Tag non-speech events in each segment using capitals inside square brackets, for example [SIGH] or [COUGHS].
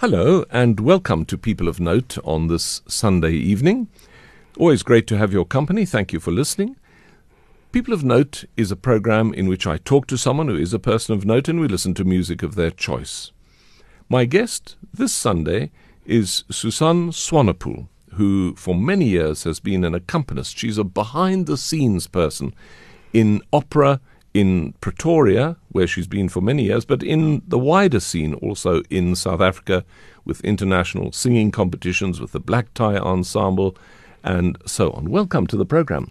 Hello, and welcome to People of Note on this Sunday evening. Always great to have your company. Thank you for listening. People of Note is a program in which I talk to someone who is a person of note and we listen to music of their choice. My guest this Sunday is Susan Swanepoel, who for many years has been an accompanist. She's a behind the scenes person in opera in Pretoria, where she's been for many years, but in the wider scene also in South Africa with international singing competitions with the Black Tie Ensemble and so on. Welcome to the program.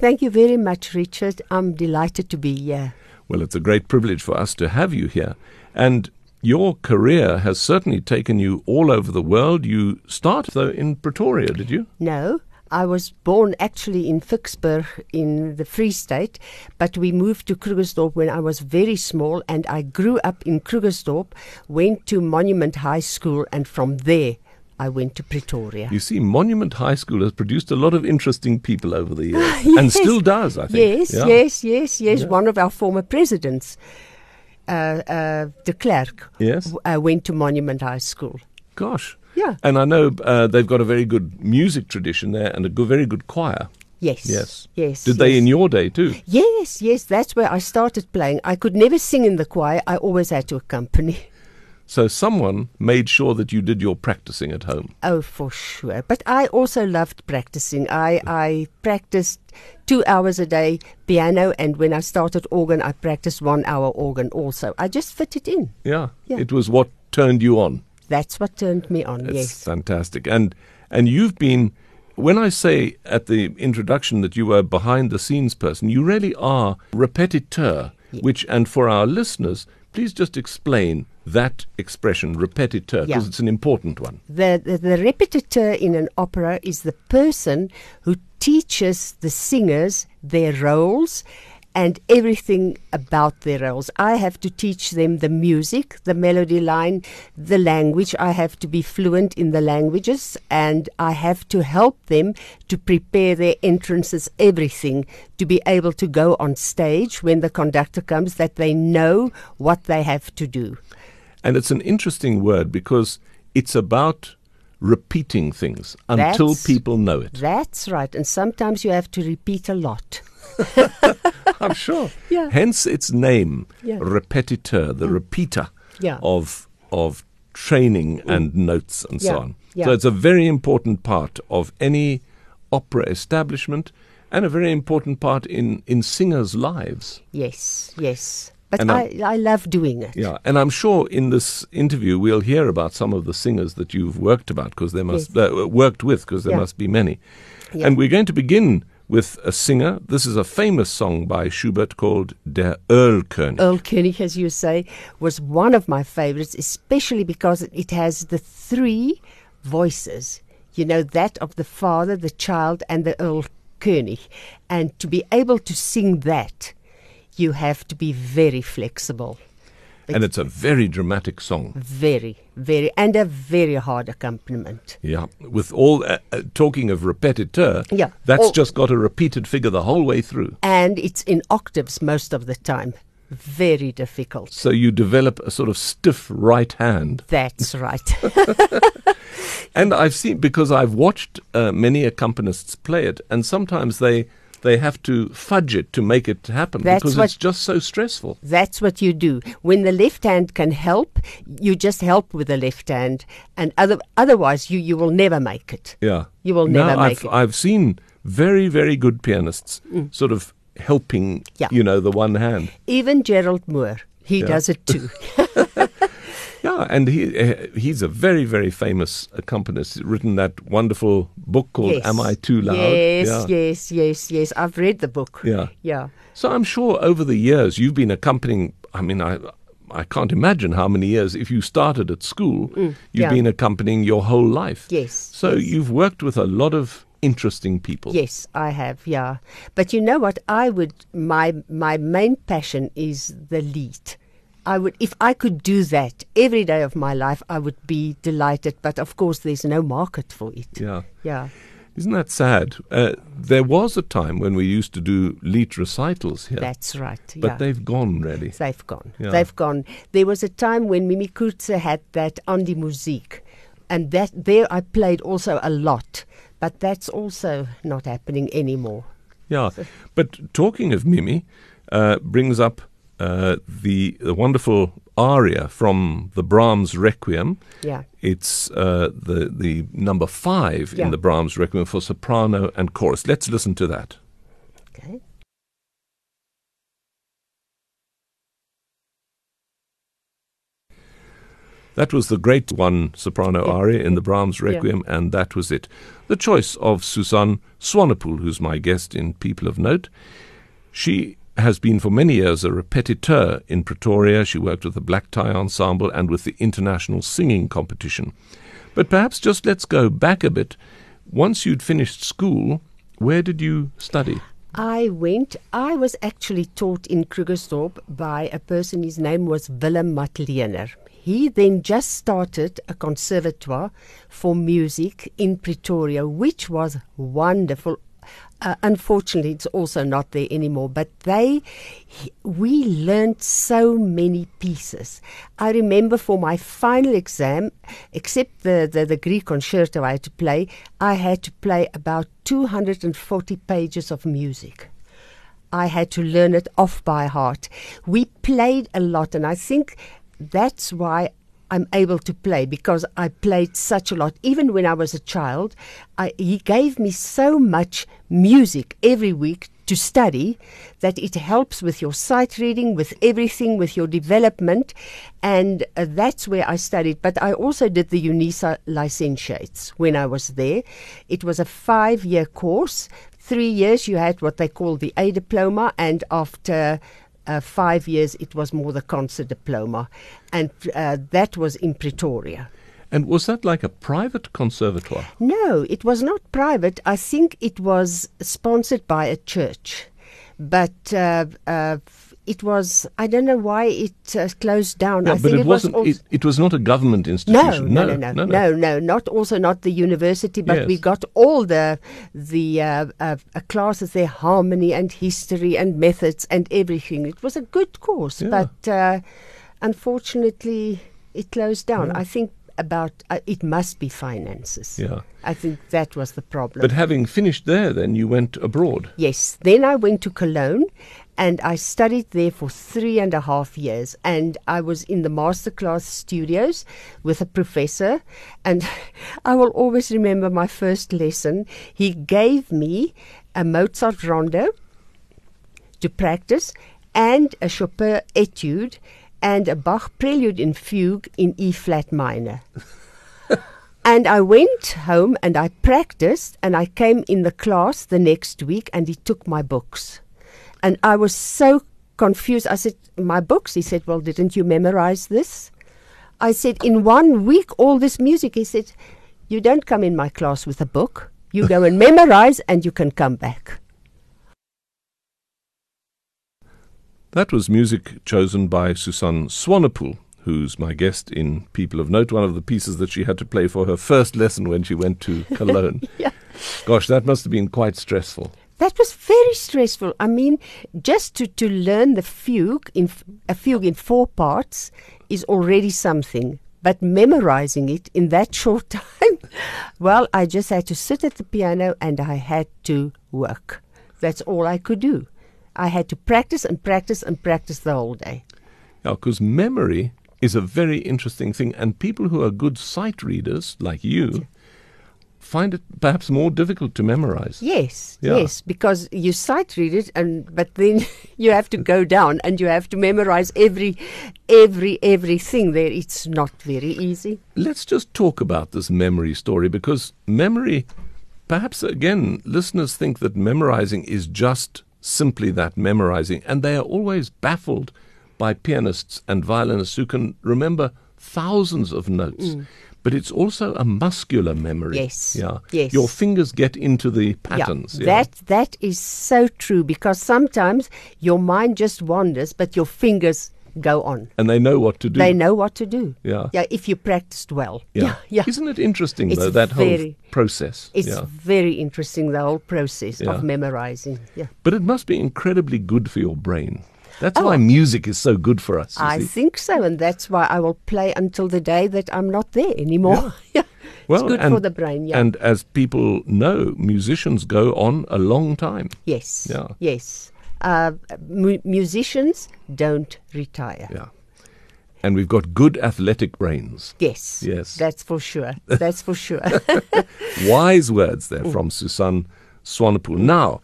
Thank you very much, Richard. I'm delighted to be here. Well, it's a great privilege for us to have you here. And your career has certainly taken you all over the world. You started, though, in Pretoria, did you? No, I was born actually in Vicksburg in the Free State, but we moved to Krugersdorp when I was very small, and I grew up in Krugersdorp, went to Monument High School, and from there I went to Pretoria. You see, Monument High School has produced a lot of interesting people over the [LAUGHS] years, and still does, I think. Yes, Yeah. yes, yes, yes. Yeah. One of our former presidents, uh, uh, de Klerk, Yes. w- uh, went to Monument High School. Gosh. Yeah. And I know uh, they've got a very good music tradition there and a good, very good choir. Yes. Yes. Yes. Did they in your day too? Yes, yes, that's where I started playing. I could never sing in the choir. I always had to accompany. So someone made sure that you did your practicing at home. Oh, for sure. But I also loved practicing. I, I practiced two hours a day piano, and when I started organ, I practiced one hour organ also. I just fit it in. Yeah. Yeah. It was what turned you on. That's what turned me on, It's yes. fantastic. And and you've been when I say at the introduction that you were behind the scenes person, you really are repetiteur, which and for our listeners, please just explain that expression, repetiteur, because Yeah. it's an important one. The, the, the repetiteur in an opera is the person who teaches the singers their roles and everything about their roles. I have to teach them the music, the melody line, the language. I have to be fluent in the languages and I have to help them to prepare their entrances, everything, to be able to go on stage when the conductor comes, that they know what they have to do. And it's an interesting word because it's about repeating things until That's- people know it. That's right. And sometimes you have to repeat a lot. [LAUGHS] I'm sure. Yeah. Hence its name, Yeah. repetiteur, the repeater Yeah. of of training and notes and so on. So it's a very important part of any opera establishment and a very important part in, in singers' lives. Yes, yes. But And I, I love doing it. Yeah, and I'm sure in this interview we'll hear about some of the singers that you've worked about because there must uh, worked with because there must be many. And we're going to begin with a singer. This is a famous song by Schubert called Der Erlkönig. Earl Koenig, as you say, was one of my favorites, especially because it has the three voices. You know, that of the father, the child, and the Earl Koenig. And to be able to sing that, you have to be very flexible. And it's a very dramatic song. Very, very, and a very hard accompaniment. Yeah, with all uh, uh, talking of repetiteur, Yeah. that's All- just got a repeated figure the whole way through. And it's in octaves most of the time. Very difficult. So you develop a sort of stiff right hand. That's right. [LAUGHS] And I've seen because I've watched uh, many accompanists play it, and sometimes they they have to fudge it to make it happen That's because what- it's just so stressful. That's what you do. When the left hand can help, you just help with the left hand, and other, otherwise you, you will never make it. Yeah, You will never I've make it. Mm. I've seen very very good pianists sort of helping. Yeah. You know, the one hand. Even Gerald Moore, he Yeah. does it too. [LAUGHS] [LAUGHS] Yeah, and he uh, he's a very very famous accompanist. He's written that wonderful book called yes. "Am I Too Loud?" Yes, yeah. yes, yes, yes. I've read the book. Yeah. Yeah. So I'm sure over the years you've been accompanying. I mean, I I can't imagine how many years. If you started at school, you've Mm, yeah. been accompanying your whole life. Yes. So yes. you've worked with a lot of interesting people. Yes, I have. Yeah, but you know what? I would my my main passion is the Lied. I would, if I could do that every day of my life, I would be delighted. But of course, there's no market for it. Yeah. Yeah. Isn't that sad? Uh, there was a time when we used to do Lied recitals here, That's right. but yeah. they've gone really. They've gone. Yeah. They've gone. There was a time when Mimi Coertse had that Andy Musiek, and that there I played also a lot, but that's also not happening anymore. Yeah, but talking of Mimi, uh, brings up uh, the, the wonderful aria from the Brahms Requiem. Yeah. It's uh, the the number five Yeah. in the Brahms Requiem for soprano and chorus. Let's listen to that. Okay. That was the great one soprano Yeah. aria in the Brahms Yeah. Requiem, and that was it. The choice of Susanne Swanepoel, who's my guest in People of Note. She has been for many years a repetiteur in Pretoria. She worked with the Black Tie Ensemble and with the International Singing Competition. But perhaps just let's go back a bit. Once you'd finished school, where did you study? I went, I was actually taught in Krugersdorp by a person, his name was Willem Matlener. He then just started a conservatoire for music in Pretoria, which was wonderful. Uh, unfortunately, it's also not there anymore. But they, he- we learned so many pieces. I remember for my final exam, except the, the, the Grieg concerto I had to play, I had to play about 240 pages of music. I had to learn it off by heart. We played a lot, and I think that's why I'm able to play because I played such a lot. Even when I was a child, I, he gave me so much music every week to study that it helps with your sight reading, with everything, with your development, and uh, that's where I studied. But I also did the UNISA licentiates when I was there. It was a five year course. Three years you had what they call the A diploma, and after uh, five years it was more the concert diploma, and uh, that was in Pretoria. And was that like a private conservatoire? No, it was not private. I think it was sponsored by a church, but uh, uh, it was. I don't know why it uh, closed down. Yeah, I but think it, it, wasn't. was. it, it was not a government no, institution. no, no, no, no, no, no, not also not the university, but we got all the the uh, uh, uh, classes there, harmony and history and methods and everything. It was a good course, Yeah. but uh, unfortunately, it closed down. I think about uh, it must be finances. Yeah. I think that was the problem. But having finished there, then you went abroad. Yes. Then I went to Cologne and I studied there for three and a half years. And I was in the masterclass studios with a professor. And [LAUGHS] I will always remember my first lesson. He gave me a Mozart rondo to practice and a Chopin etude and a Bach prelude in fugue in E flat minor. [LAUGHS] And I went home and I practiced and I came in the class the next week and he took my books. And I was so confused. I said, My books? He said, Well, didn't you memorize this? I said, In one week, all this music. He said, You don't come in my class with a book. You go and [LAUGHS] memorize and you can come back. That was music chosen by Susanne Swanepoel, who's my guest in People of Note, one of the pieces that she had to play for her first lesson when she went to [LAUGHS] Cologne. Yeah. Gosh, that must have been quite stressful. That was very stressful. I mean, just to, to learn the fugue in a fugue in four parts is already something. But memorizing it in that [LAUGHS] short time, well, I just had to sit at the piano and I had to work. That's all I could do. I had to practice and practice and practice the whole day. Yeah, because memory is a very interesting thing, and people who are good sight readers, like you, find it perhaps more difficult to memorize. Yes, Yeah. yes, because you sight read it, and but then [LAUGHS] you have to go down and you have to memorize every, every, everything there. It's not very easy. Let's just talk about this memory story because memory, perhaps again, listeners think that memorizing is just simply that memorizing, and they are always baffled by pianists and violinists who can remember thousands of notes. Mm. But it's also a muscular memory. Yes, Yeah. yes. Your fingers get into the patterns. Yeah, that that is so true because sometimes your mind just wanders, but your fingers go on. And they know what to do. They know what to do. Yeah. Yeah, if you practiced well. Yeah. Yeah. yeah. Isn't it interesting, It's though, that whole process? It's yeah. very interesting, the whole process Yeah. of memorizing. Yeah. But it must be incredibly good for your brain. That's Oh. why music is so good for us. I see. think so, and that's why I will play until the day that I'm not there anymore. Yeah. [LAUGHS] Well, it's good and, for the brain, yeah. And as people know, musicians go on a long time. yes. Yeah. Yes. Uh, mu- musicians don't retire. Yeah. And we've got good athletic brains. Yes. Yes. That's for sure. [LAUGHS] That's for sure. [LAUGHS] Wise words there Mm. from Susan Swanepoel. Now,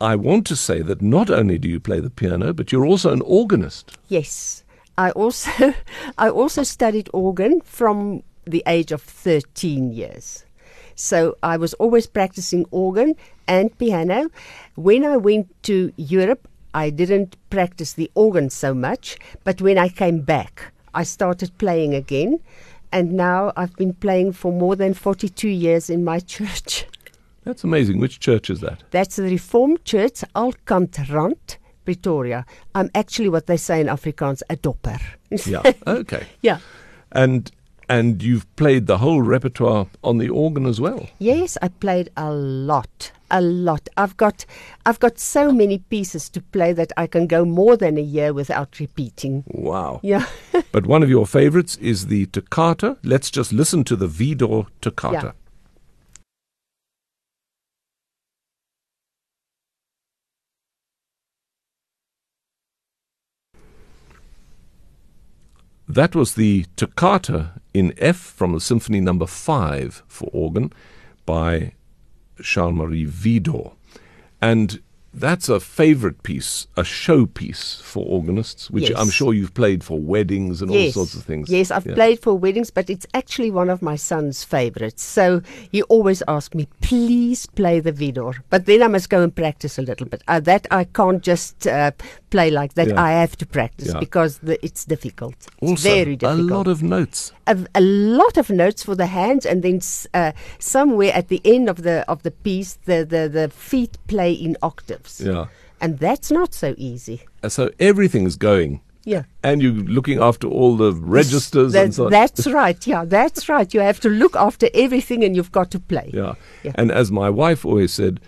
I want to say that not only do you play the piano, but you're also an organist. Yes. I also [LAUGHS] I also studied organ from the age of 13 years. So I was always practicing organ and piano. When I went to Europe, I didn't practice the organ so much, but when I came back, I started playing again. And now I've been playing for more than 42 years in my [LAUGHS] church. That's amazing. Which church is that? That's the Reformed Church, Alkantrand, Pretoria. I'm actually what they say in Afrikaans, a dopper. Yeah. [LAUGHS] Okay. yeah. And and you've played the whole repertoire on the organ as well. Yes, I played a lot, a lot. I've got, I've got so many pieces to play that I can go more than a year without repeating. Wow. Yeah. [LAUGHS] But one of your favorites is the toccata. Let's just listen to the Widor toccata. Yeah. That was the toccata in F from the Symphony Number Five for organ by Charles Marie Widor, and that's a favorite piece, a showpiece for organists, which Yes. I'm sure you've played for weddings and all yes. sorts of things. Yes, I've Yeah. played for weddings, but it's actually one of my son's favorites. So he always asks me, please play the Widor. But then I must go and practice a little bit. Uh, that I can't just uh, play like that. Yeah. I have to practice Yeah. because the, it's difficult. It's Also, very a lot of notes. a, a lot of notes for the hands, and then uh, somewhere at the end of the of the piece, the, the, the feet play in octaves, Yeah. and that's not so easy. So everything's going, Yeah, and you're looking after all the registers That- and so on. That's [LAUGHS] right. Yeah, that's right. You have to look after everything, and you've got to play. Yeah. Yeah. And as my wife always said,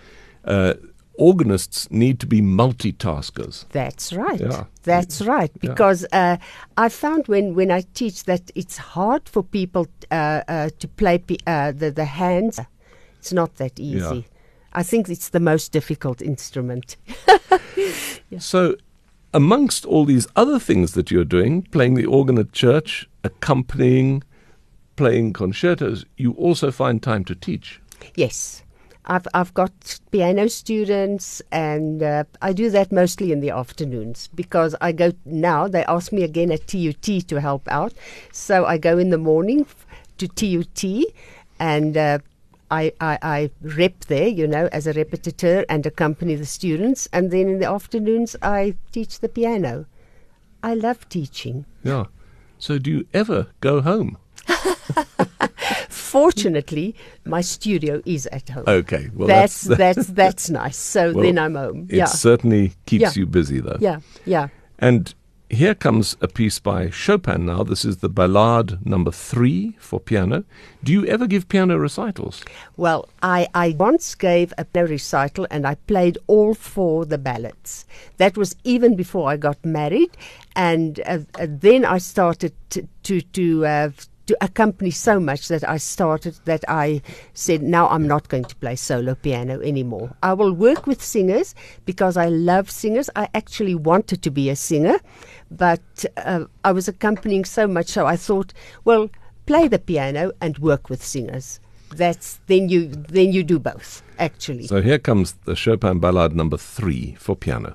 uh, organists need to be multitaskers. That's right. Yeah. That's right. Yeah. Because uh, I found when, when I teach that it's hard for people uh, uh, to play pi- uh, the, the hands. It's not that easy. I think it's the most difficult instrument. [LAUGHS] So, amongst all these other things that you're doing, playing the organ at church, accompanying, playing concertos, you also find time to teach. Yes. I've, I've got piano students, and uh, I do that mostly in the afternoons because I go now. They ask me again at TUT to help out. So I go in the morning f- to TUT and uh, I, I, I rep there, you know, as a repetiteur and accompany the students. And then in the afternoons, I teach the piano. I love teaching. Yeah. So, do you ever go home? [LAUGHS] Fortunately, my studio is at home. Okay. Well, that's, that's, [LAUGHS] that's that's nice. So Well, then I'm home. it Yeah, certainly keeps Yeah. you busy, though. yeah, yeah. And here comes a piece by Chopin now. This is the Ballade number three for piano. Do you ever give piano recitals? Well, I, I once gave a piano recital and I played all four the ballads. That was even before I got married, and uh, uh, then I started to to to, uh, to accompany so much that I started that I said now I'm not going to play solo piano anymore. I will work with singers because I love singers. I actually wanted to be a singer, but uh, I was accompanying so much, so I thought, well, play the piano and work with singers. That's then you then you do both actually. So here comes the Chopin Ballade number three for piano.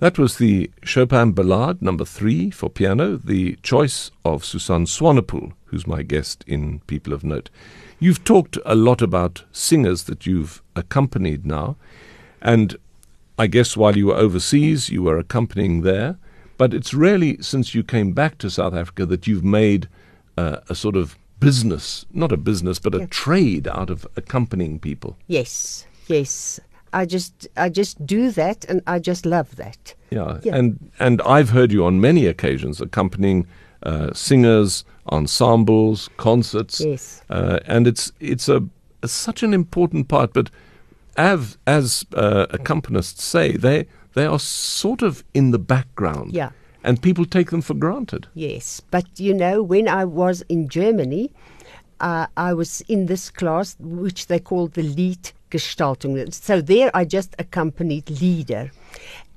That was the Chopin Ballade number three for piano, the choice of Susanne Swanepoel, who's my guest in People of Note. You've talked a lot about singers that you've accompanied now, and I guess while you were overseas, you were accompanying there, but it's really since you came back to South Africa that you've made uh, a sort of business, not a business, but a Yeah. trade out of accompanying people. Yes, yes. I just I just do that, and I just love that. Yeah. Yeah. And and I've heard you on many occasions accompanying uh, singers, ensembles, concerts. Yes. Uh, and it's it's a, a such an important part. But as as uh, accompanists say, they they are sort of in the background. Yeah. And people take them for granted. Yes, but you know, when I was in Germany, uh, I was in this class which they called the lead Gestaltung. So there, I just accompanied Lieder,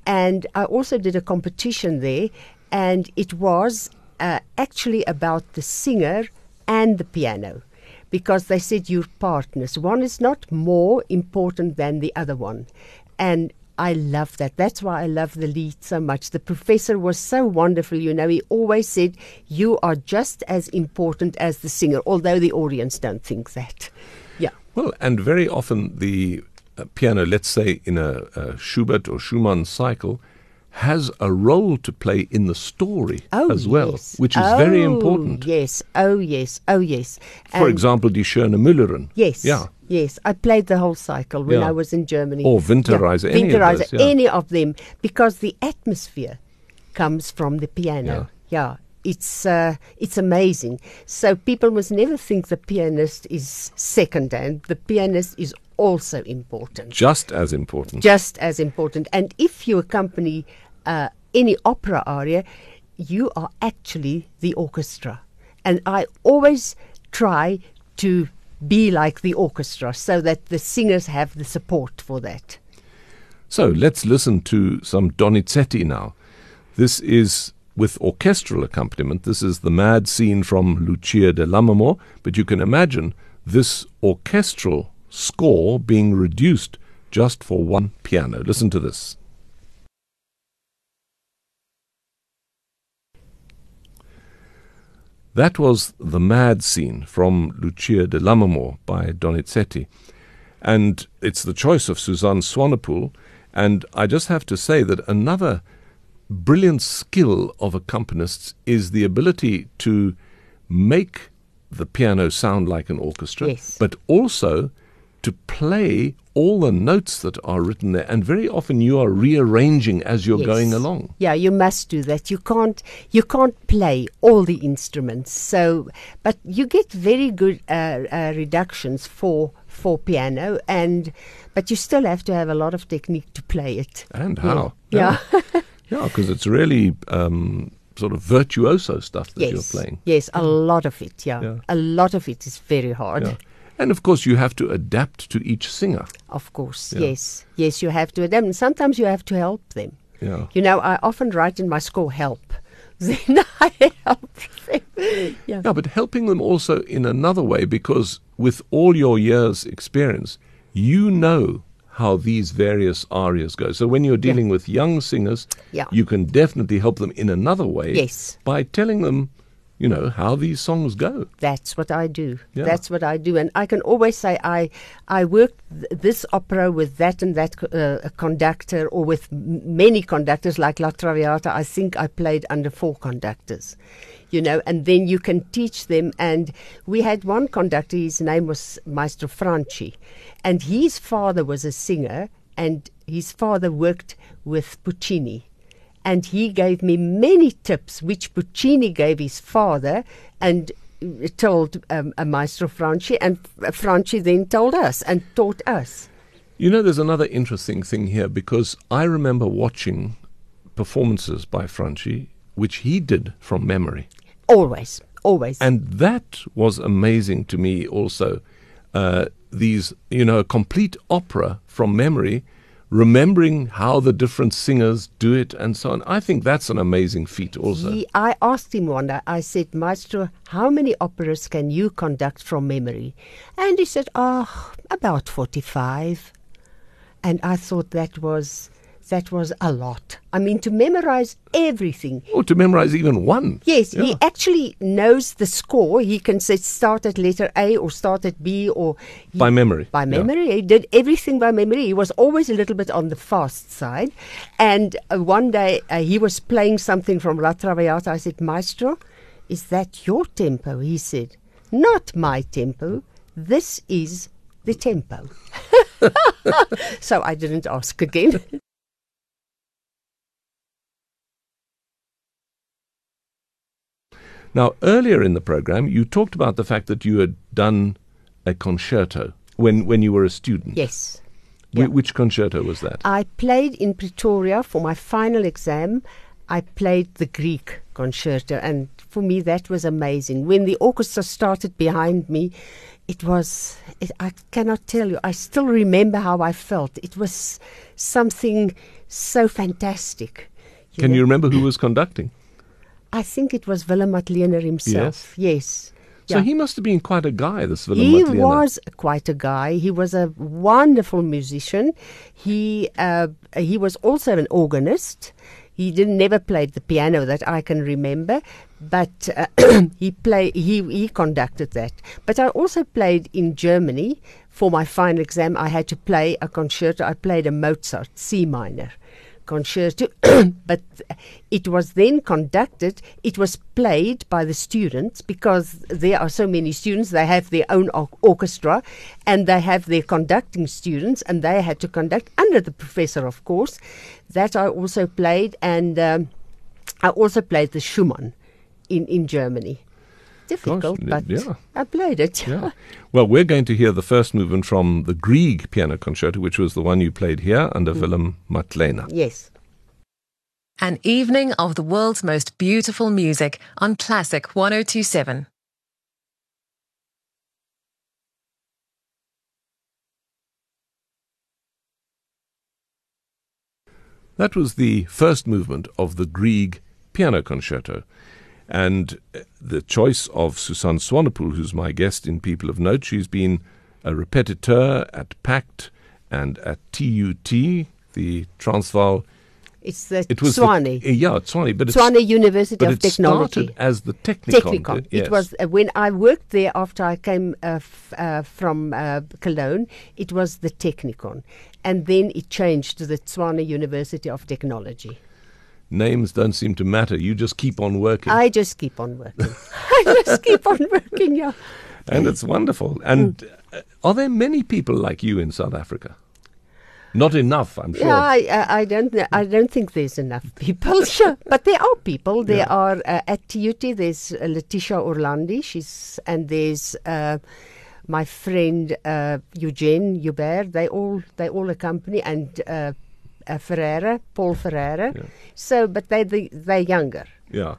and I also did a competition there, and it was uh, actually about the singer and the piano. Because they said you're partners. One is not more important than the other one. And I love that. That's why I love the Lied so much. The professor was so wonderful, you know. He always said, You are just as important as the singer, although the audience don't think that. Yeah. Well, and very often the uh, piano, let's say in a, a Schubert or Schumann cycle, has a role to play in the story Oh, as well, yes. which is very Oh, important. Yes. Oh, yes. Oh, yes. For And- example, Die Schöne Müllerin. Yes. Yeah. Yes. I played the whole cycle when Yeah. I was in Germany. Or Winterreise, any of those, yeah. any of them, because the atmosphere comes from the piano. Yeah. It's uh, it's amazing. So people must never think the pianist is second hand. The pianist is also important Just as important. just as important. And if you accompany uh, any opera aria, you are actually the orchestra. And I always try to be like the orchestra so that the singers have the support for that. So let's listen to some Donizetti now. This is with orchestral accompaniment. This is the mad scene from Lucia di Lammermoor, but you can imagine this orchestral score being reduced just for one piano. Listen to this. That was the mad scene from Lucia di Lammermoor by Donizetti. And it's the choice of Suzanne Swanepoel. And I just have to say that another brilliant skill of accompanists is the ability to make the piano sound like an orchestra, Yes. but also to play all the notes that are written there. And very often you are rearranging as you're Yes. going along. Yeah, you must do that. You can't you can't play all the instruments. So, but you get very good uh, uh, reductions for for piano, and but you still have to have a lot of technique to play it. And how? Yeah. Yeah, [LAUGHS] because it's really um, sort of virtuoso stuff that yes. you're playing. Yes, a lot of it. Yeah. Yeah. a lot of it is very hard. Yeah. And of course, you have to adapt to each singer. Of course, Yeah. yes, yes, you have to adapt. And sometimes you have to help them. Yeah. You know, I often write in my score help. [LAUGHS] Then I help them. [LAUGHS] Yeah. Yeah, but helping them also in another way because with all your years' experience, you know how these various arias go. So when you're dealing with young singers, Yeah. you can definitely help them in another way Yes. by telling them, you know, how these songs go. That's what I do. Yeah. That's what I do, and I can always say I I worked th- this opera with that and that uh, conductor, or with m- many conductors like La Traviata. I think I played under four conductors, you know, and then you can teach them. And we had one conductor. His name was Maestro Franci, and his father was a singer, and his father worked with Puccini and he gave me many tips which Puccini gave his father and uh, told um, a Maestro Franci, and F- Franci then told us and taught us. You know, there's another interesting thing here because I remember watching performances by Franci, which he did from memory. Always, always. And that was amazing to me also. Uh, these, you know, a complete opera from memory, remembering how the different singers do it and so on. I think that's an amazing feat also. He, I asked him one day, I said, Maestro, how many operas can you conduct from memory? And he said, oh, about 45. And I thought that was that was a lot. I mean, to memorize everything. Or to memorize even one. Yes, Yeah. he actually knows the score. He can say start at letter A or start at B or he- By memory, By yeah. memory, he did everything by memory. He was always a little bit on the fast side. And uh, one day uh, he was playing something from La Traviata. I said, Maestro, is that your tempo? He said, not my tempo. This is the tempo. [LAUGHS] so I didn't ask again. [LAUGHS] Now, earlier in the program, you talked about the fact that you had done a concerto when, when you were a student. yes. Wh- yeah. which concerto was that? I played in Pretoria for my final exam. I played the Grieg concerto, and for me that was amazing. When the orchestra started behind me, it was, it, I cannot tell you, I still remember how I felt. It was something so fantastic. Can know. you remember who was conducting? I think it was Willem Matlener himself. Yes. So Yeah. he must have been quite a guy, this Willem He Matlener. was quite a guy. He was a wonderful musician. He uh, he was also an organist. He didn't never played the piano that I can remember, but uh, [CLEARS THROAT] he play he he conducted that. But I also played in Germany for my final exam. I had to play a concerto. I played a Mozart C minor concerto, [COUGHS] but it was then conducted. It was played by the students because there are so many students. They have their own or- orchestra, and they have their conducting students, and they had to conduct under the professor, of course. That I also played, and um, I also played the Schumann in in Germany. Difficult, n- but yeah. I played it. Yeah. Well, we're going to hear the first movement from the Grieg piano concerto, which was the one you played here under Mm. Willem Matlener. yes. An evening of the world's most beautiful music on Classic 1027. That was the first movement of the Grieg piano concerto. And uh, the choice of Susanne Swanepoel, who's my guest in People of Note, she's been a repetiteur at PACT and at TUT, the Transvaal. It's the It was Tshwane. The, uh, yeah, Tshwane, but it's, Tshwane University but of it Technology. started as the Technikon. Technicon. Yes. It was uh, when I worked there after I came uh, f- uh, from uh, Cologne. It was the Technikon, and then it changed to the Tshwane University of Technology. Names don't seem to matter. You just keep on working. I just keep on working. [LAUGHS] I just keep on working. Yeah. and it's wonderful. And Mm. uh, are there many people like you in South Africa? Not enough, I'm sure. Yeah, I, I, I don't. I don't think there's enough [LAUGHS] people. [LAUGHS] Sure, but there are people. There Yeah. are uh, at TUT. There's uh, Letitia Orlandi. She's and there's uh, my friend uh, Eugene Hubert. They all they all accompany and uh, Ferreira, Paul Ferreira. Yeah. So, but they they they're younger. yeah.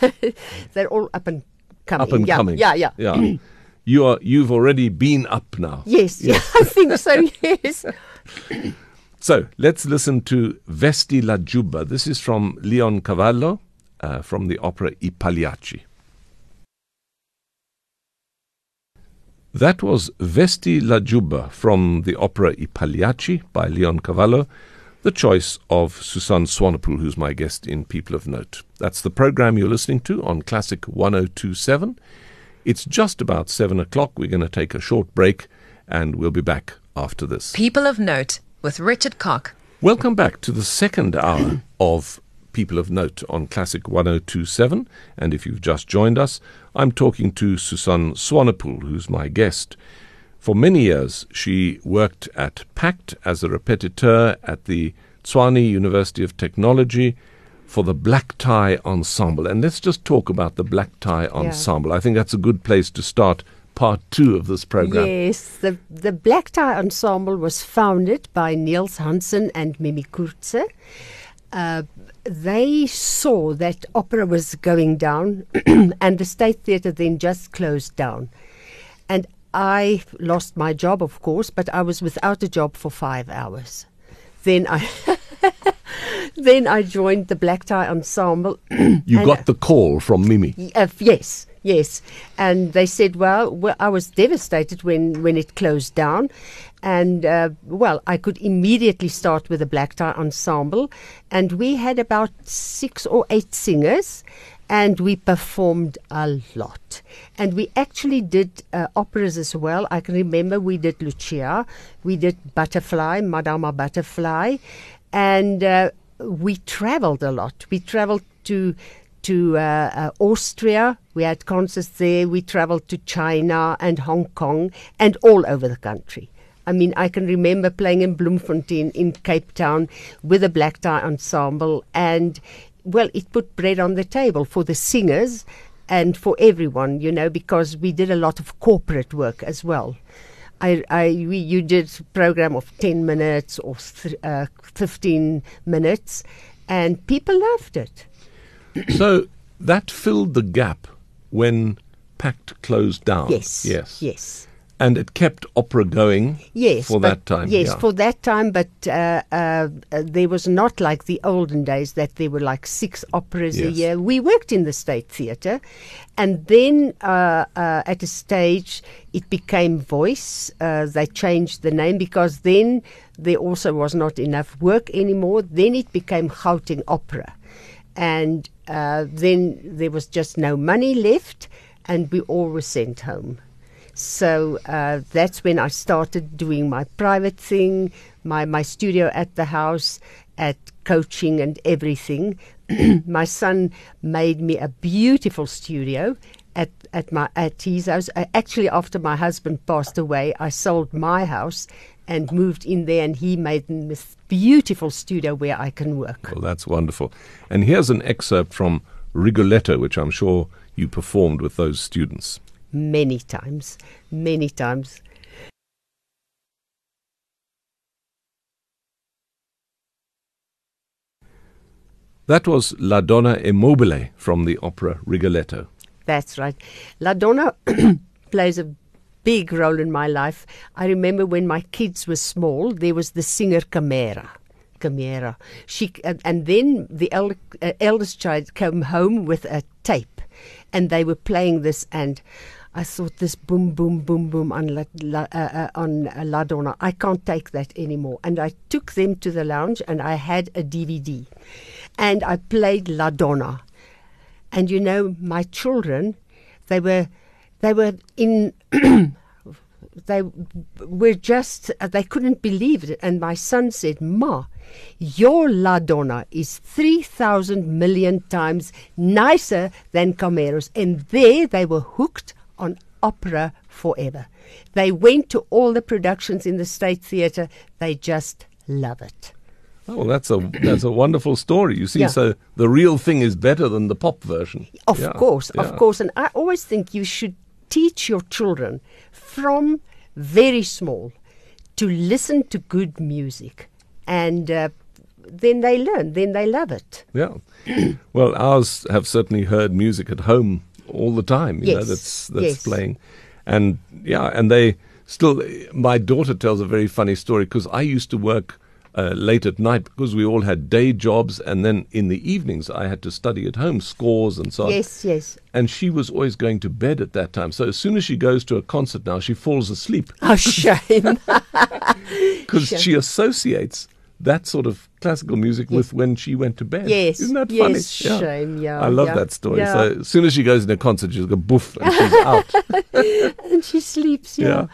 [LAUGHS] they're all up and coming. Up and yeah, coming. Yeah, yeah. Yeah. [CLEARS THROAT] you are you've already been up now. Yes, [LAUGHS] yeah, I think so. Yes. [COUGHS] So let's listen to Vesti la Giubba. This is from Leoncavallo uh, from the opera I Pagliacci. That was Vesti la Giubba from the opera I Pagliacci by Leoncavallo, the choice of Susanne Swanepoel, who's my guest in People of Note. That's the program you're listening to on Classic 1027. It's just about 7 o'clock. We're going to take a short break and we'll be back after this. People of Note with Richard Cock. Welcome back to the second hour of People of Note on Classic 1027. And if you've just joined us, I'm talking to Susanne Swanepoel, who's my guest. For many years, she worked at PACT as a repetiteur at the Tshwane University of Technology for the Black Tie Ensemble. And let's just talk about the Black Tie Ensemble. I think that's a good place to start part two of this program. Yes, the the Black Tie Ensemble was founded by Neels Hansen and Mimi Coertse. Uh, they saw that opera was going down, [CLEARS THROAT] and the State Theatre then just closed down. And I lost my job, of course, but I was without a job for five hours. Then I. [LAUGHS] then I joined the Black Tie Ensemble. [CLEARS THROAT] You got the call from Mimi. Uh, yes, yes. And they said, well, well, I was devastated when, when it closed down. And, uh, well, I could immediately start with the Black Tie Ensemble. And we had about six or eight singers. And we performed a lot. And we actually did uh, operas as well. I can remember we did Lucia, we did Butterfly, Madama Butterfly. And uh, we traveled a lot. We traveled to to uh, uh, Austria, We had concerts there. We traveled to China and Hong Kong and all over the country. I mean, I can remember playing in Bloemfontein in Cape Town with a black tie ensemble, and well, it put bread on the table for the singers and for everyone, you know, because we did a lot of corporate work as well. I, I, we, you did a program of 10 minutes or th- uh, 15 minutes, and people loved it. so that filled the gap when Pact closed down. Yes. Yes. Yes. And it kept opera going Yes, for but- that time. Yes, yeah. for that time, but uh, uh, uh, there was not like the olden days that there were like six operas a year. We worked in the State Theatre, and then uh, uh, at a stage it became Voice. Uh, they changed the name because then there also was not enough work anymore. Then it became Gauteng Opera, and uh, then there was just no money left, and we all were sent home. So uh, that's when I started doing my private thing, my, my studio at the house, at coaching and everything. [CLEARS THROAT] my son made me a beautiful studio at, at, my, at his house. Uh, actually, after my husband passed away, I sold my house and moved in there, and he made this beautiful studio where I can work. Well, that's wonderful. And here's an excerpt from Rigoletto, which I'm sure you performed with those students. Many times, many times. That was La Donna è Mobile from the opera Rigoletto. That's right. La Donna [CLEARS THROAT] plays a big role in my life. I remember when my kids were small, there was the singer Camera. Camera. She and, and then the eld, uh, eldest child came home with a tape, and they were playing this and. I thought this boom, boom, boom, boom on La, La, uh, uh, on uh, La Donna. I can't take that anymore. And I took them to the lounge, and I had a DVD, and I played La Donna. And you know, my children, they were, they were in, [CLEARS THROAT] they were just, they couldn't believe it. And my son said, "Ma, your La Donna is three thousand million times nicer than Camero's." And there they were hooked on opera forever. They went to all the productions in the State Theatre. They just love it. Oh, well, that's a that's a wonderful story. You see, Yeah. so the real thing is better than the pop version. Of Yeah, course, yeah. of course. And I always think you should teach your children from very small to listen to good music. And uh, then they learn, then they love it. Yeah. [CLEARS THROAT] well, ours have certainly heard music at home all the time. You know, Yes, that's that's yes. playing, and yeah, and they still. My daughter tells a very funny story because I used to work. Uh, late at night because we all had day jobs and then in the evenings I had to study at home scores and so on. Yes, yes. And she was always going to bed at that time. So as soon as she goes to a concert now, she falls asleep Oh, shame. [LAUGHS] [LAUGHS] because she associates that sort of classical music with when she went to bed. Yes, Isn't that yes, funny? shame, yeah, I love yeah, that story. yeah. So as soon as she goes in a concert, she's go boof and she's [LAUGHS] out. and she sleeps, yeah.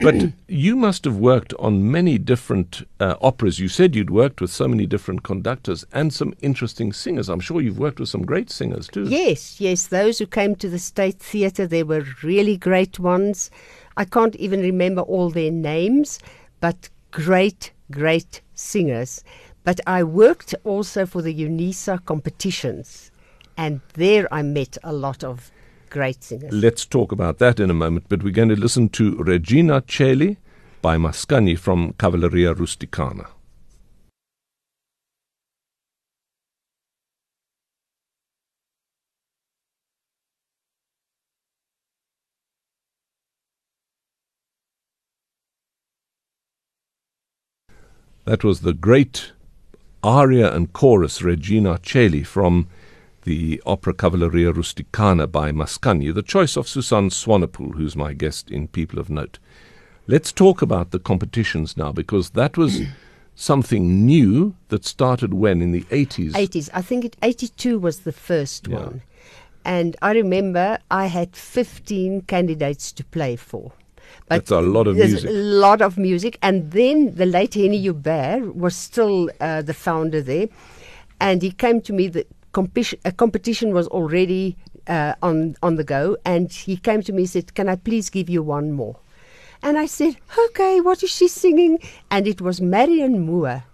But you must have worked on many different uh, operas. You said you'd worked with so many different conductors and some interesting singers. I'm sure you've worked with some great singers too. Yes, yes. Those who came to the State Theatre, they were really great ones. I can't even remember all their names, but great, great singers. But I worked also for the UNISA competitions, and there I met a lot of great singers. Let's talk about that in a moment, but we're going to listen to Regina Coeli by Mascagni from Cavalleria Rusticana. That was the great aria and chorus Regina Coeli from the opera Cavalleria Rusticana by Mascagni, the choice of Susanne Swanepoel, who's my guest in People of Note. Let's talk about the competitions now, because that was [CLEARS THROAT] something new that started when in the 80s. 80s. I think it 82 was the first Yeah. one. And I remember I had 15 candidates to play for. But That's a lot of there's music. A lot of music. And then the late Henny Hubert was still uh, the founder there. And he came to me, the competition, a competition was already uh, on on the go, and he came to me and said, "Can I please give you one more?" And I said, "Okay, what is she singing?" And it was Marion Moore,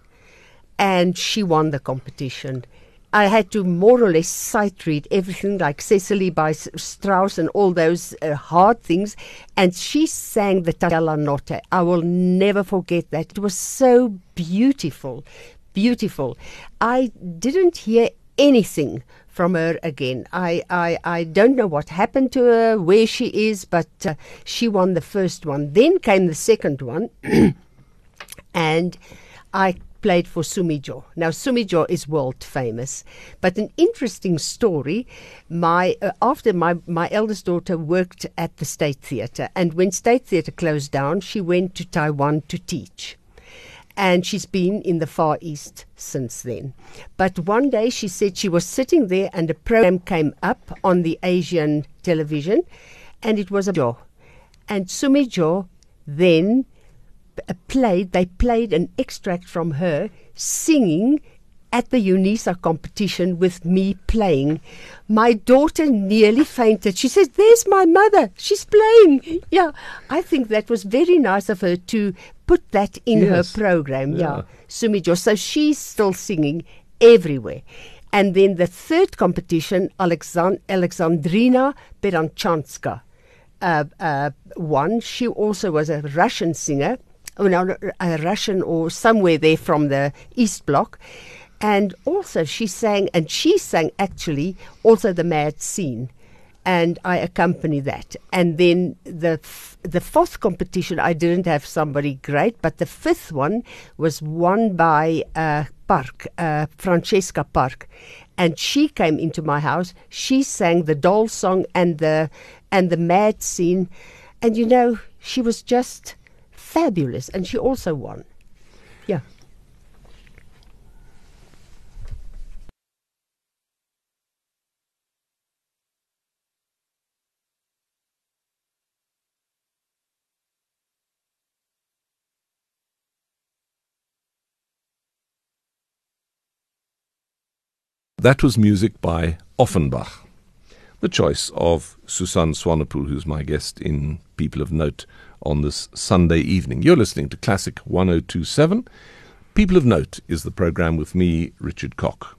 and she won the competition. I had to more or less sight read everything like Cecily by Strauss and all those uh, hard things. And she sang the Tacea la Notte. I will never forget that. It was so beautiful, beautiful. I didn't hear anything from her again. I, I, I don't know what happened to her, where she is, but uh, she won the first one. Then came the second one. [CLEARS THROAT] and I played for Sumi Jo. Now Sumi Jo is world famous, but an interesting story. My uh, after my my eldest daughter worked at the State Theatre, and when State Theatre closed down, she went to Taiwan to teach. And she's been in the Far East since then. But one day she said she was sitting there and a program came up on the Asian television and it was a Jo. And Sumi Jo then uh, played, they played an extract from her singing at the UNISA competition with me playing. My daughter nearly fainted. She says, There's my mother. She's playing. Yeah, I think that was very nice of her to put that in Yes. her program. Yeah, Yeah. Sumi Jo. So she's still singing everywhere. And then the third competition, Alexan- Alexandrina Pendatchanska uh, uh, won. She also was a Russian singer, oh, no, a Russian or somewhere there from the East Bloc. And also she sang, and she sang actually also the Mad Scene. And I accompany that. And then the f- the fourth competition, I didn't have somebody great, but the fifth one was won by uh, Park, uh, Francesca Park, and she came into my house. She sang the doll song and the and the mad scene, and you know she was just fabulous, and she also won. Yeah. That was music by Offenbach. The choice of Susan Swanepoel, who's my guest in People of Note on this Sunday evening. You're listening to Classic 1027. People of Note is the program with me, Richard Cock.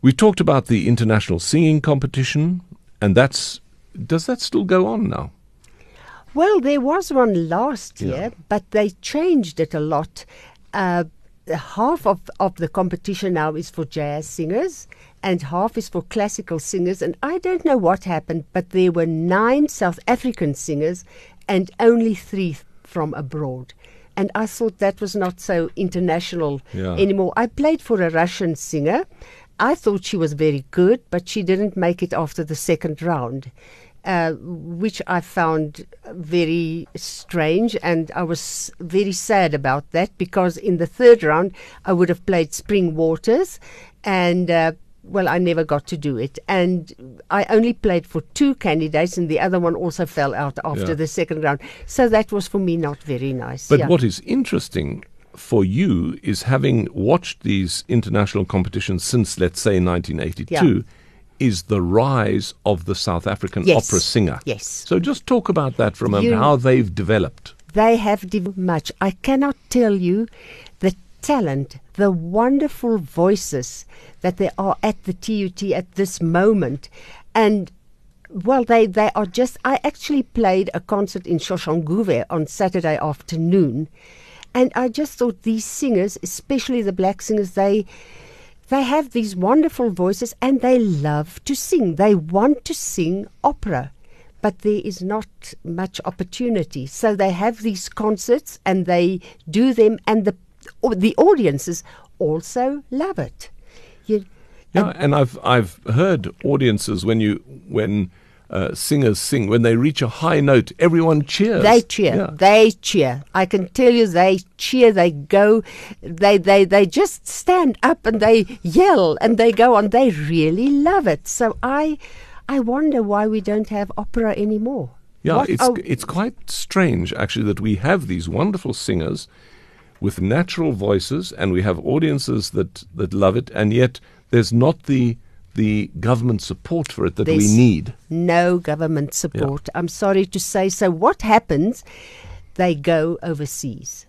We talked about the international singing competition, and that's does that still go on now? Well, there was one last Yeah. year, but they changed it a lot. Uh, half of, of the competition now is for jazz singers, and half is for classical singers. And I don't know what happened, but there were nine South African singers and only three from abroad. And I thought that was not so international Yeah. anymore. I played for a Russian singer. I thought she was very good, but she didn't make it after the second round uh, which I found very strange, and I was very sad about that because in the third round I would have played Spring Waters, and uh, well, I never got to do it, and I only played for two candidates, and the other one also fell out after Yeah. the second round. So that was for me not very nice. But yeah. what is interesting for you is having watched these international competitions since, let's say, 1982, is the rise of the South African Yes. opera singer. Yes. So just talk about that for a moment, You- how they've developed. They have developed much. I cannot tell you the talent, the wonderful voices that there are at the TUT at this moment. And well, they, they are just. I actually played a concert in Soshanguve on Saturday afternoon, and I just thought these singers, especially the black singers, they they have these wonderful voices and they love to sing. They want to sing opera, but there is not much opportunity. So they have these concerts and they do them, and the the audiences also love it. You, Yeah, and I've I've heard audiences when you when uh, singers sing when they reach a high note, everyone cheers. They cheer. Yeah. They cheer. I can tell you, they cheer. They go. They they they just stand up and they yell and they go on. They really love it. So I, I wonder why we don't have opera anymore. Yeah, What it's are- it's quite strange actually that we have these wonderful singers with natural voices and we have audiences that that love it and yet there's not the the government support for it that we need. no government support. I'm sorry to say. So, what happens? They go overseas.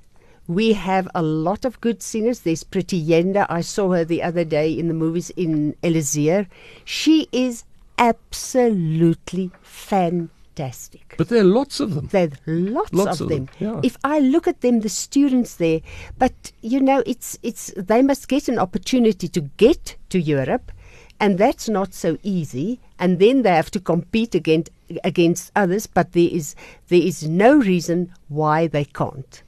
We have a lot of good singers. There's Pretty Yende. I saw her the other day in the movies in Elysere. She is absolutely fantastic. But there are lots of them. There's lots, Lots of, of them. them, yeah. If I look at them, the students there, but you know, it's it's they must get an opportunity to get to Europe, and that's not so easy. And then they have to compete against against others. But there is there is no reason why they can't.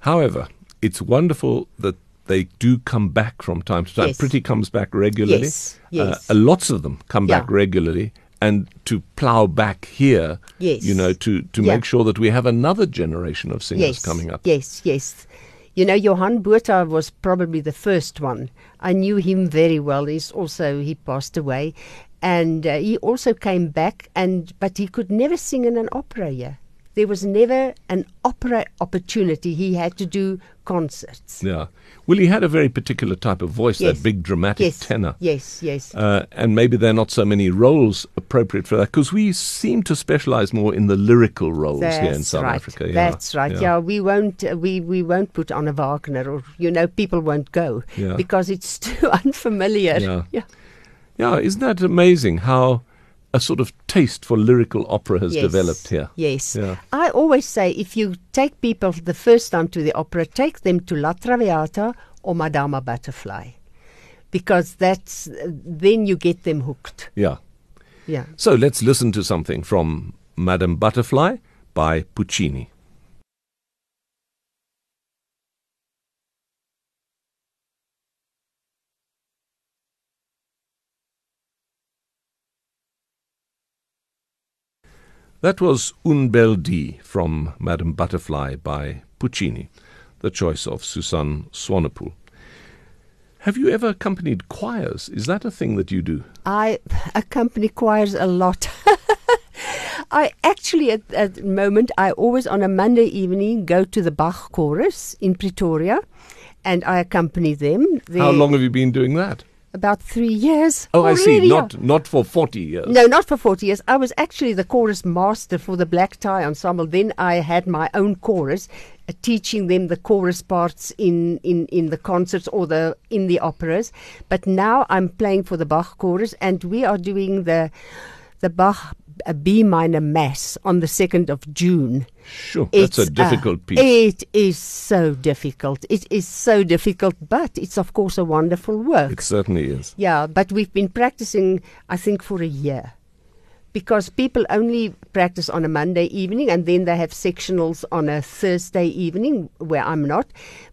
However, it's wonderful that they do come back from time to time. Yes. Pretty comes back regularly. Yes, yes. Uh, lots of them come back regularly. And to plough back here, Yes. you know, to, to Yeah. make sure that we have another generation of singers yes, coming up. Yes, yes. You know, Johann Botha was probably the first one. I knew him very well. He's also he passed away, and uh, he also came back. And but he could never sing in an opera here. There was never an opera opportunity. He had to do concerts. Yeah. Well, he had a very particular type of voice, Yes. that big dramatic Yes, tenor. yes, yes. Uh, and maybe there are not so many roles appropriate for that because we seem to specialize more in the lyrical roles That's here in South right. Africa. Yeah. That's right. Yeah, we won't uh, we we won't put on a Wagner, or you know, people won't go Yeah. because it's [LAUGHS] too unfamiliar. Yeah. yeah. Yeah, isn't that amazing how a sort of taste for lyrical opera has Yes. developed here? Yes. Yeah. I always say if you take people the first time to the opera, take them to La Traviata or Madama Butterfly. Because that's then you get them hooked. Yeah. Yeah. So let's listen to something from Madame Butterfly by Puccini. That was Un bel dì from Madame Butterfly by Puccini, the choice of Susan Swanepoel. Have you ever accompanied choirs? Is that a thing that you do? I accompany choirs a lot. [LAUGHS] I actually, at, at the moment, I always on a Monday evening go to the Bach chorus in Pretoria, and I accompany them. How long have you been doing that? About three years. Oh, I see. Not not for forty years. No, not for 40 years. I was actually the chorus master for the Black Tie Ensemble. Then I had my own chorus, uh, teaching them the chorus parts in, in, in the concerts or the in the operas. But now I'm playing for the Bach chorus, and we are doing the the Bach uh, B minor mass on the 2nd of June. Sure, that's a It's, uh, difficult piece. It is so difficult. It is so difficult, but it's of course a wonderful work. It certainly is. Yeah, but we've been practicing, I think, for a year. Because people only practice on a Monday evening and then they have sectionals on a Thursday evening where I'm not.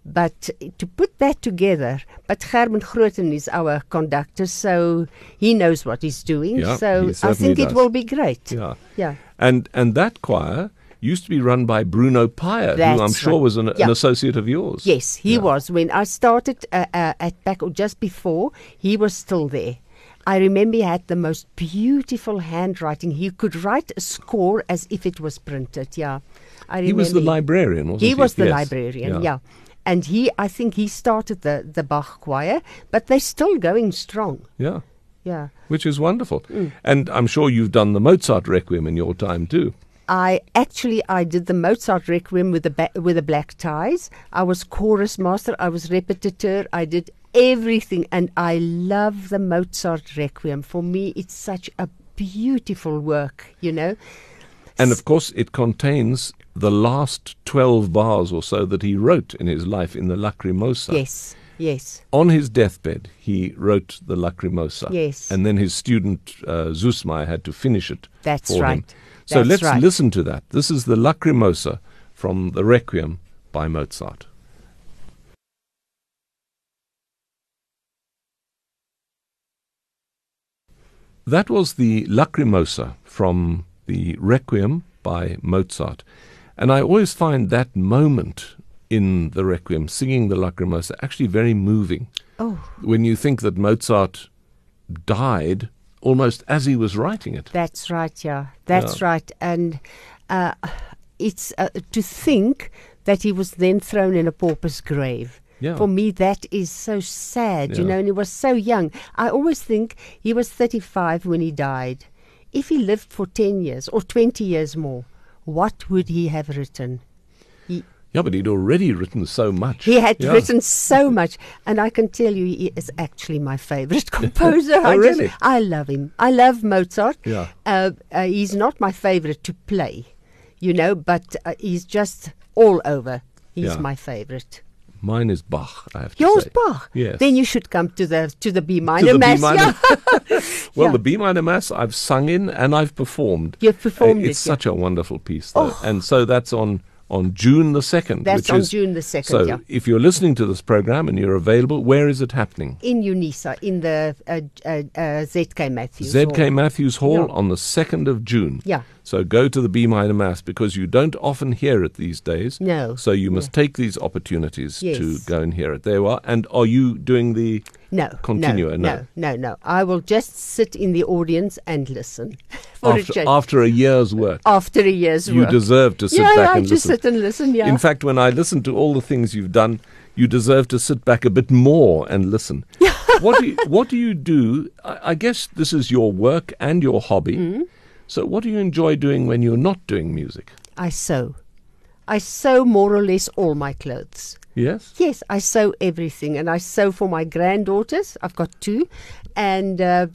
But to put that together, but Gerben Grooten is our conductor, so he knows what he's doing. Yeah, so I think it will be great. Yeah. Yeah. And and that choir used to be run by Bruno Pyer, who I'm sure right. was an, an associate of yours. Yes, he Yeah. was. When I started uh, uh, at PACT or just before, he was still there. I remember he had the most beautiful handwriting. He could write a score as if it was printed. Yeah, I remember. He was the librarian, wasn't he? He was the Yes. librarian. Yeah. And he, I think, he started the the Bach choir, but they're still going strong. Yeah. Yeah. Which is wonderful. Mm. And I'm sure you've done the Mozart Requiem in your time too. I actually I did the Mozart Requiem with the ba- with the black ties. I was chorus master. I was repetiteur. I did everything, and I love the Mozart Requiem. For me, it's such a beautiful work. You know. And of course, it contains the last 12 bars or so that he wrote in his life in the Lacrimosa. Yes. Yes. On his deathbed, he wrote the Lacrimosa. Yes. And then his student, uh, Süssmayr, had to finish it That's for him. right. So That's let's right. listen to that. This is the Lacrimosa from the Requiem by Mozart. That was the Lacrimosa from the Requiem by Mozart. And I always find that moment in the Requiem, singing the Lacrimosa, actually very moving. Oh, When you think that Mozart died almost as he was writing it. that's right. Yeah, that's Yeah. right. And uh, it's uh, to think that he was then thrown in a pauper's grave. Yeah. For me, that is so sad, you know, and he was so young. I always think he was 35 when he died. If he lived for 10 years or 20 years more, what would he have written? He, Yeah, but he'd already written so much. he had Yeah. written so much, and I can tell you, he is actually my favorite [LAUGHS] composer. [LAUGHS] Oh, I just- really? I love him. I love Mozart. Yeah. Uh, uh, he's not my favorite to play, you know, but uh, he's just all over. He's Yeah. my favorite. Mine is Bach, I have to Yours say. Bach. Yes. Then you should come to the to the B To minor the mass. B minor. yeah. [LAUGHS] [LAUGHS] well, Yeah. the B minor mass I've sung in and I've performed. You've performed Uh, It's it, yeah. such a wonderful piece, though. Oh. and so that's on on June the second. That's which on is, June the 2nd, So yeah. if you're listening to this program and you're available, where is it happening? in Unisa, in the uh, uh, uh, ZK Matthews. ZK Hall. Matthews Hall Yeah. on the 2nd of June. Yeah. So go to the B minor mass because you don't often hear it these days. No. So you must take these opportunities to go and hear it. There you are. And are you doing the No, no, no. no, no. I will just sit in the audience and listen [LAUGHS] for a after, after a year's work? After a year's You work. You deserve to sit back. yeah, back I and just listen. sit and listen. Yeah. In fact, when I listen to all the things you've done, you deserve to sit back a bit more and listen. [LAUGHS] what do you, what do you do? I, I guess this is your work and your hobby. Mm-hmm. So, what do you enjoy doing when you're not doing music? I sew. I sew more or less all my clothes. Yes. Yes, I sew everything, and I sew for my granddaughters. I've got two, and uh,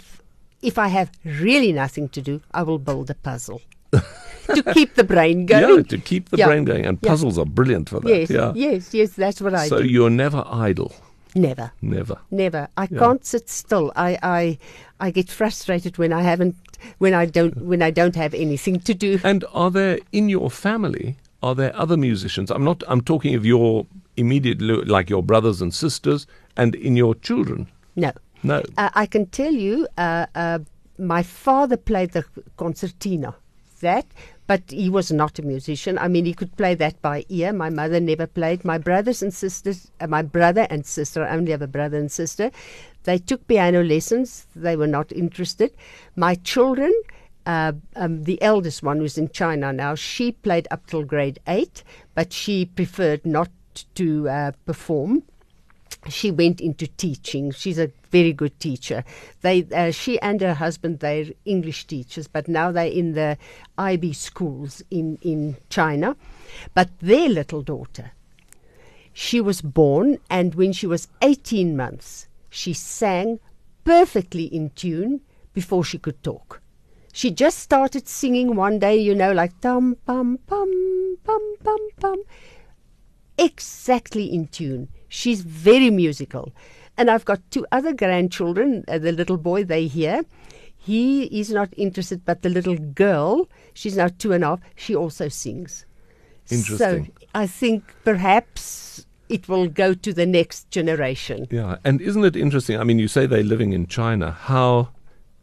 if I have really nothing to do, I will build a puzzle to [LAUGHS] keep the brain going. Yeah, to keep the Yeah. brain going, and Yeah. puzzles are brilliant for that. yes, yeah. yes, yes. That's what I so do. you're never idle, Never. never. Never. I Yeah. can't sit still. I, I I get frustrated when I haven't when I don't when I don't have anything to do. And are there in your family? Are there other musicians? I'm not. I'm talking of your immediate, lo- like your brothers and sisters, and in your children. No. No. Uh, I can tell you, uh, uh, my father played the concertina, that, but he was not a musician. I mean, he could play that by ear. My mother never played. My brothers and sisters, uh, my brother and sister, I only have a brother and sister, they took piano lessons. They were not interested. My children, uh, um, the eldest one who's in China now, she played up till grade eight, but she preferred not to uh, perform she went into teaching. She's a very good teacher. They, uh, she and her husband, they're English teachers, but now they're in the IB schools in, in China. But their little daughter, she was born, and when she was 18 months, she sang perfectly in tune before she could talk. She just started singing one day, you know, like tum pum pum pum pum pum exactly in tune. She's very musical. And I've got two other grandchildren. Uh, the little boy, they hear. He is not interested, but the little girl, she's now two and a half, she also sings. Interesting. So I think perhaps it will go to the next generation. Yeah, and isn't it interesting? I mean, you say they're living in China. How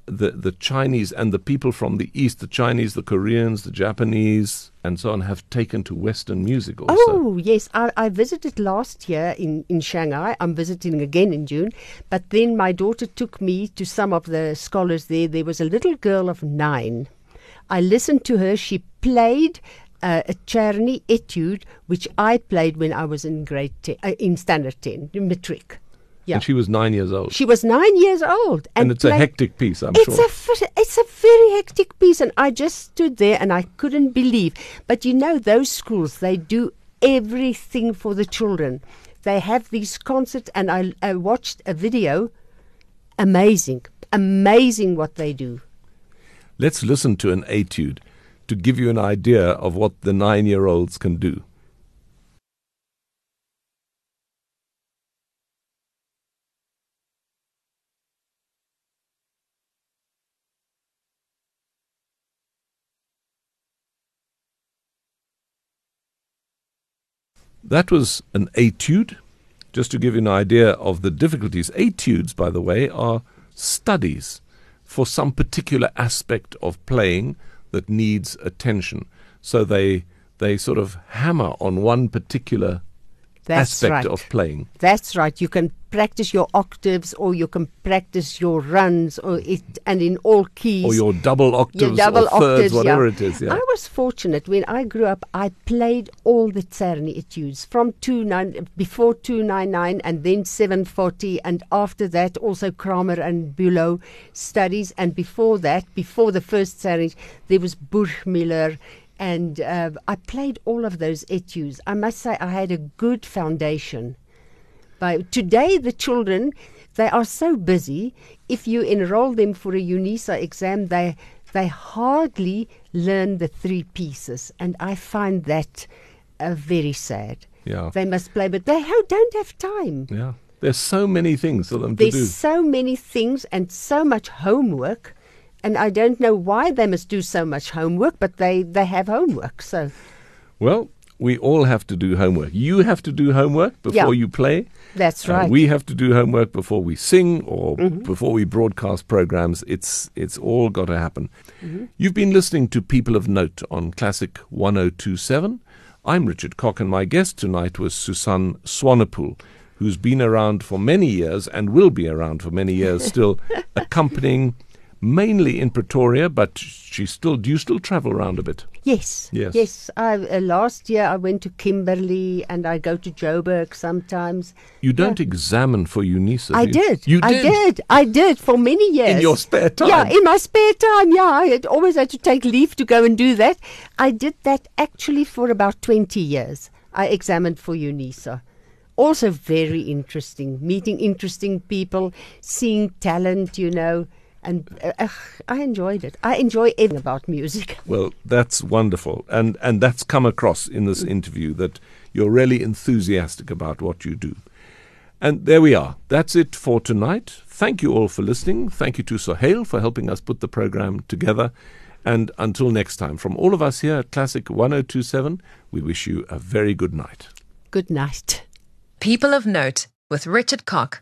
the the Chinese and the people from the East, the Chinese, the Koreans, the Japanese, and so on, have taken to Western music also. Oh, yes. I, I visited last year in, in Shanghai. I'm visiting again in June. But then my daughter took me to some of the scholars there. There was a little girl of nine. I listened to her. She played uh, a Czerny etude, which I played when I was in grade 10, uh, in standard 10, in matric. Yeah. And she was nine years old. She was nine years old. and And, it's a hectic piece, I'm it's sure. a it's a very hectic piece, and I just stood there and I couldn't believe. But you know, those schools they do everything for the children. They have these concerts, and I, I watched a video. Amazing, amazing what they do. Let's listen to an etude to give you an idea of what the nine year olds can do. That was an etude, just to give you an idea of the difficulties. Etudes, by the way, are studies for some particular aspect of playing that needs attention. So they they sort of hammer on one particular That's aspect right. of playing. That's right. You can practice your octaves, or you can practice your runs, or it, and in all keys. Or your double octaves Your double or thirds, octaves, whatever yeah. it is. Yeah. I was fortunate when I grew up. I played all the Czerny etudes from two nine before two nine nine, and then seven forty, and after that also Cramer and Bülow studies, and before that, before the first Czerny, there was Burgmüller. And uh, I played all of those etudes. I must say, I had a good foundation. But today, the children they are so busy. If you enroll them for a UNISA exam, they they hardly learn the three pieces, and I find that uh, very sad. yeah. They must play, but they don't have time. yeah. There's so many things for them to do. There's so many things and so much homework, and I don't know why they must do so much homework, but they they have homework. So Well, we all have to do homework. You have to do homework before Yeah. you play. that's Uh, right. Mm-hmm. we have to do homework before we sing or before we broadcast programs. It's it's all got to happen. Mm-hmm. You've been listening to People of Note on Classic 1027. I'm Richard Cock, and my guest tonight was Susan Swanepoel, who's been around for many years and will be around for many years [LAUGHS] still, accompanying mainly in Pretoria, but she still do you still travel around a bit? Yes. Yes. Yes. I, uh, last year I went to Kimberley and I go to Joburg sometimes. You don't examine for UNISA. I you? did. You I did. I did for many years. In your spare time? Yeah, in my spare time. Yeah, I had always had to take leave to go and do that. I did that actually for about 20 years. I examined for UNISA. Also very interesting, meeting interesting people, seeing talent, you know, and uh, I enjoyed it. I enjoy everything about music. [LAUGHS] Well, that's wonderful, and and that's come across in this interview that you're really enthusiastic about what you do. And there we are. That's it for tonight. Thank you all for listening. Thank you to Sohail for helping us put the program together. And until next time, from all of us here at Classic 1027, we wish you a very good night. Good night. People of Note with Richard Cock